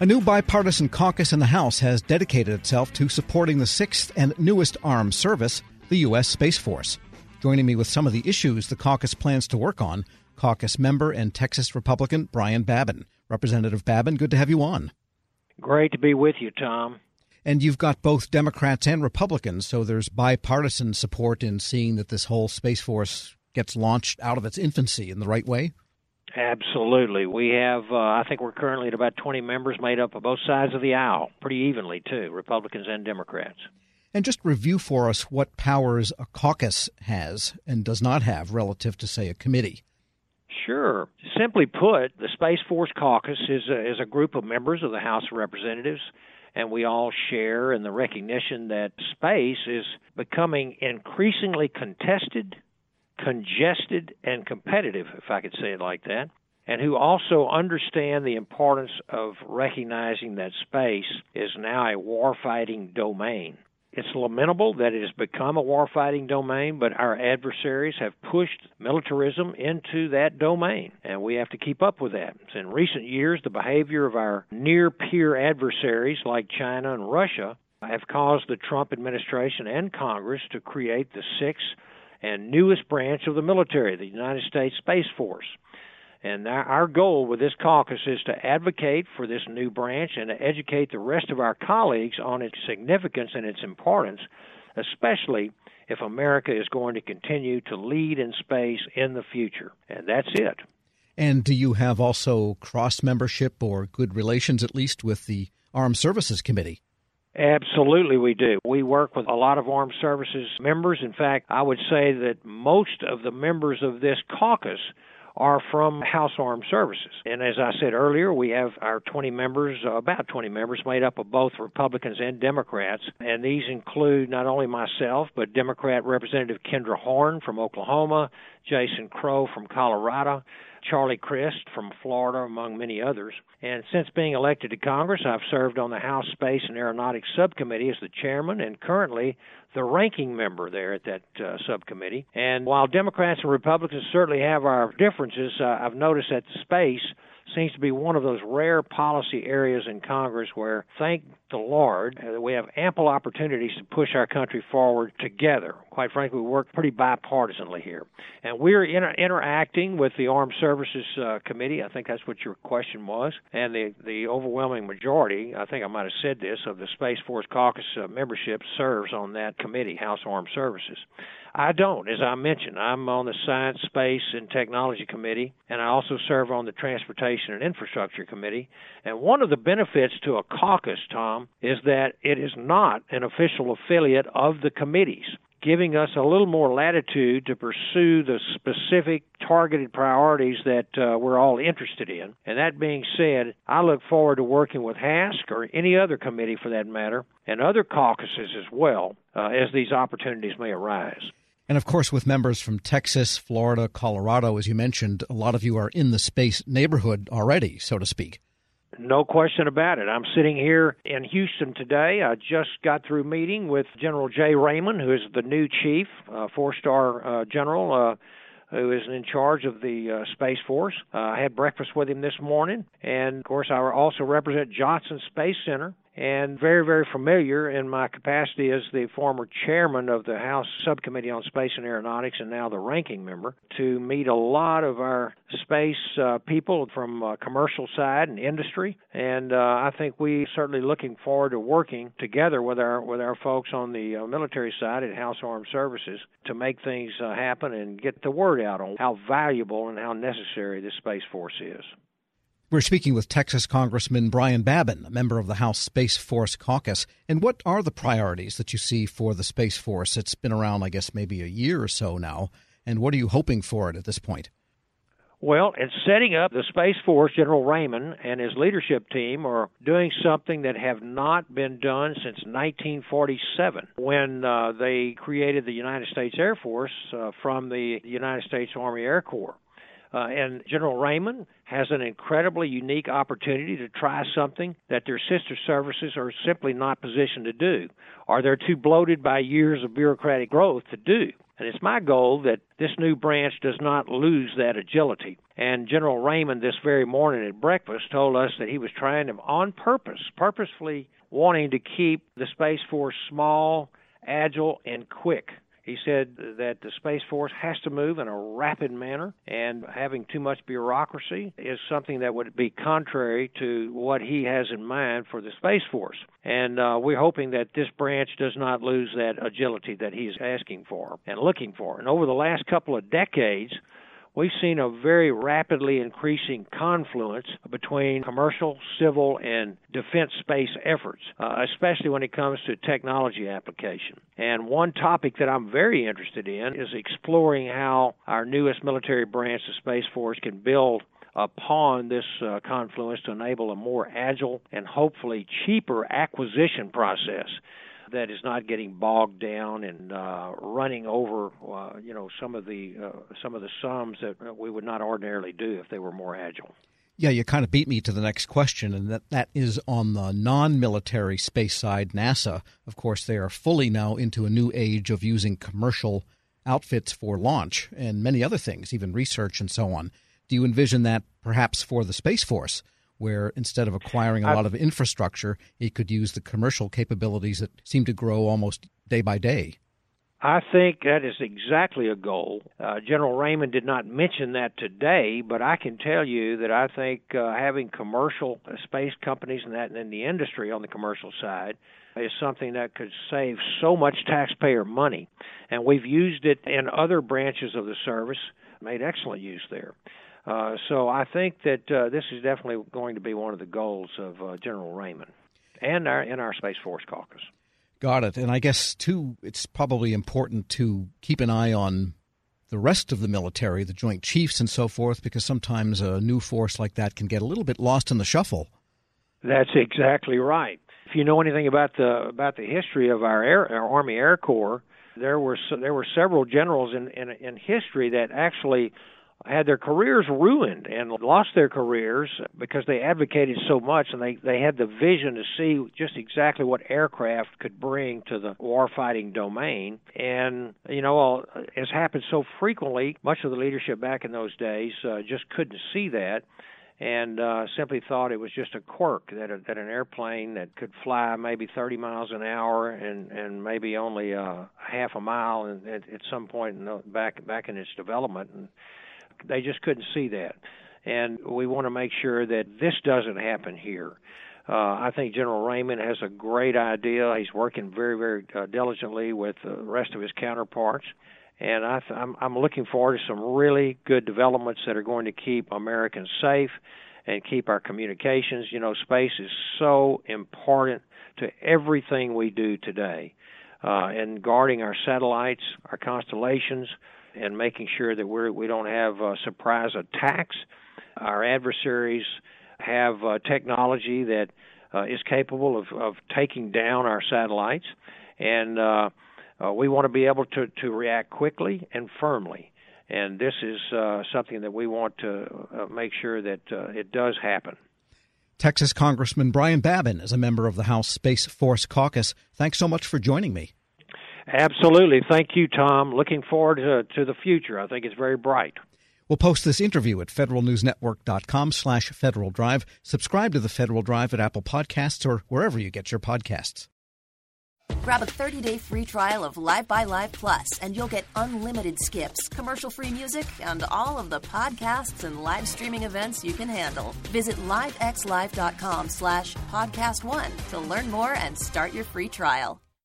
A new bipartisan caucus in the House has dedicated itself to supporting the sixth and newest armed service, the U.S. Space Force. Joining me with some of the issues the caucus plans to work on, caucus member and Texas Republican Brian Babin. Representative Babin, good to have you on. Great to be with you, Tom. And you've got both Democrats and Republicans, so there's bipartisan support in seeing that this whole Space Force gets launched out of its infancy in the right way? Absolutely. We have, uh, I think we're currently at about 20 members made up of both sides of the aisle, pretty evenly, too, Republicans and Democrats. And just review for us what powers a caucus has and does not have relative to, say, a committee. Sure. Simply put, the Space Force Caucus is a, is a group of members of the House of Representatives, and we all share in the recognition that space is becoming increasingly contested congested and competitive, if I could say it like that, and who also understand the importance of recognizing that space is now a warfighting domain. It's lamentable that it has become a warfighting domain, but our adversaries have pushed militarism into that domain, and we have to keep up with that. In recent years, the behavior of our near peer adversaries like China and Russia have caused the Trump administration and Congress to create the six and newest branch of the military, the United States Space Force. And our goal with this caucus is to advocate for this new branch and to educate the rest of our colleagues on its significance and its importance, especially if America is going to continue to lead in space in the future. And that's it. And do you have also cross membership or good relations, at least, with the Armed Services Committee? Absolutely, we do. We work with a lot of armed services members. In fact, I would say that most of the members of this caucus are from House Armed Services. And as I said earlier, we have our 20 members, uh, about 20 members, made up of both Republicans and Democrats. And these include not only myself, but Democrat Representative Kendra Horn from Oklahoma, Jason Crow from Colorado, Charlie Crist from Florida, among many others. And since being elected to Congress, I've served on the House Space and Aeronautics Subcommittee as the chairman and currently the ranking member there at that uh, subcommittee. And while Democrats and Republicans certainly have our differences, uh, I've noticed that space seems to be one of those rare policy areas in Congress where, thank the Lord, uh, we have ample opportunities to push our country forward together. Quite frankly, we work pretty bipartisanly here. And we're inter- interacting with the Armed Services uh, Committee. I think that's what your question was. And the, the overwhelming majority, I think I might have said this, of the Space Force Caucus uh, membership serves on that committee, House Armed Services. I don't. As I mentioned, I'm on the Science, Space, and Technology Committee, and I also serve on the Transportation and Infrastructure Committee. And one of the benefits to a caucus, Tom, is that it is not an official affiliate of the committees giving us a little more latitude to pursue the specific targeted priorities that uh, we're all interested in. And that being said, I look forward to working with HASC or any other committee for that matter, and other caucuses as well, uh, as these opportunities may arise. And of course, with members from Texas, Florida, Colorado, as you mentioned, a lot of you are in the space neighborhood already, so to speak. No question about it. I'm sitting here in Houston today. I just got through meeting with General Jay Raymond, who is the new chief, uh, four star uh, general. Uh, who is in charge of the uh, Space Force. Uh, I had breakfast with him this morning, and of course, I also represent Johnson Space Center and very, very familiar in my capacity as the former chairman of the House Subcommittee on Space and Aeronautics and now the ranking member to meet a lot of our space uh, people from uh, commercial side and industry. And uh, I think we certainly looking forward to working together with our with our folks on the uh, military side at House Armed Services to make things uh, happen and get the word out on how valuable and how necessary this Space Force is. We're speaking with Texas Congressman Brian Babin, a member of the House Space Force Caucus. And what are the priorities that you see for the Space Force? It's been around, I guess, maybe a year or so now. And what are you hoping for it at this point? Well, in setting up the Space Force, General Raymond and his leadership team are doing something that have not been done since 1947 when uh, they created the United States Air Force uh, from the United States Army Air Corps. Uh, and General Raymond has an incredibly unique opportunity to try something that their sister services are simply not positioned to do, or they're too bloated by years of bureaucratic growth to do. And it's my goal that this new branch does not lose that agility. And General Raymond, this very morning at breakfast, told us that he was trying to, on purpose, purposefully wanting to keep the Space Force small, agile, and quick. He said that the Space Force has to move in a rapid manner, and having too much bureaucracy is something that would be contrary to what he has in mind for the Space Force. And uh, we're hoping that this branch does not lose that agility that he's asking for and looking for. And over the last couple of decades, we've seen a very rapidly increasing confluence between commercial, civil, and defense space efforts, uh, especially when it comes to technology application. And one topic that I'm very interested in is exploring how our newest military branch, the Space Force, can build upon this uh, confluence to enable a more agile and hopefully cheaper acquisition process that is not getting bogged down and uh, running over, uh, you know, some of the uh, some of the sums that we would not ordinarily do if they were more agile. Yeah, you kind of beat me to the next question, and that, that is on the non military space side. NASA, of course, they are fully now into a new age of using commercial outfits for launch and many other things, even research and so on. Do you envision that perhaps for the Space Force? Where instead of acquiring a lot of infrastructure, it could use the commercial capabilities that seem to grow almost day by day. I think that is exactly a goal. Uh, General Raymond did not mention that today, but I can tell you that I think uh, having commercial space companies and that in the industry on the commercial side is something that could save so much taxpayer money. And we've used it in other branches of the service, made excellent use there. Uh, so I think that uh, this is definitely going to be one of the goals of uh, General Raymond and our in our Space Force caucus. Got it. And I guess too, it's probably important to keep an eye on the rest of the military, the Joint Chiefs and so forth, because sometimes a new force like that can get a little bit lost in the shuffle. That's exactly right. If you know anything about the about the history of our, Air, our Army Air Corps, there were there were several generals in, in in history that actually had their careers ruined and lost their careers because they advocated so much and they they had the vision to see just exactly what aircraft could bring to the warfighting domain. And you know as happened so frequently much of the leadership back in those days uh, just couldn't see that and uh, simply thought it was just a quirk that a, that an airplane that could fly maybe 30 miles an hour and and maybe only uh, half a mile and at, at some point in the, back back in its development. And they just couldn't see that. And we want to make sure that this doesn't happen here. Uh, I think General Raymond has a great idea. He's working very, very uh, diligently with the rest of his counterparts. And I th- I'm, I'm looking forward to some really good developments that are going to keep Americans safe and keep our communications. You know, space is so important to everything we do today. Uh, and guarding our satellites, our constellations, and making sure that we're, we don't have uh, surprise attacks. Our adversaries have uh, technology that uh, is capable of, of taking down our satellites, and uh, uh, we want to be able to, to react quickly and firmly. And this is uh, something that we want to uh, make sure that uh, it does happen. Texas Congressman Brian Babin is a member of the House Space Force Caucus. Thanks so much for joining me. Absolutely. Thank you, Tom. Looking forward to, to the future. I think it's very bright. We'll post this interview at federalnewsnetwork.com slash Federal Drive. Subscribe to the Federal Drive at Apple Podcasts or wherever you get your podcasts. Grab a 30-day free trial of Live by Live Plus, and you'll get unlimited skips, commercial-free music, and all of the podcasts and live streaming events you can handle. Visit livexlive.com slash podcast one to learn more and start your free trial.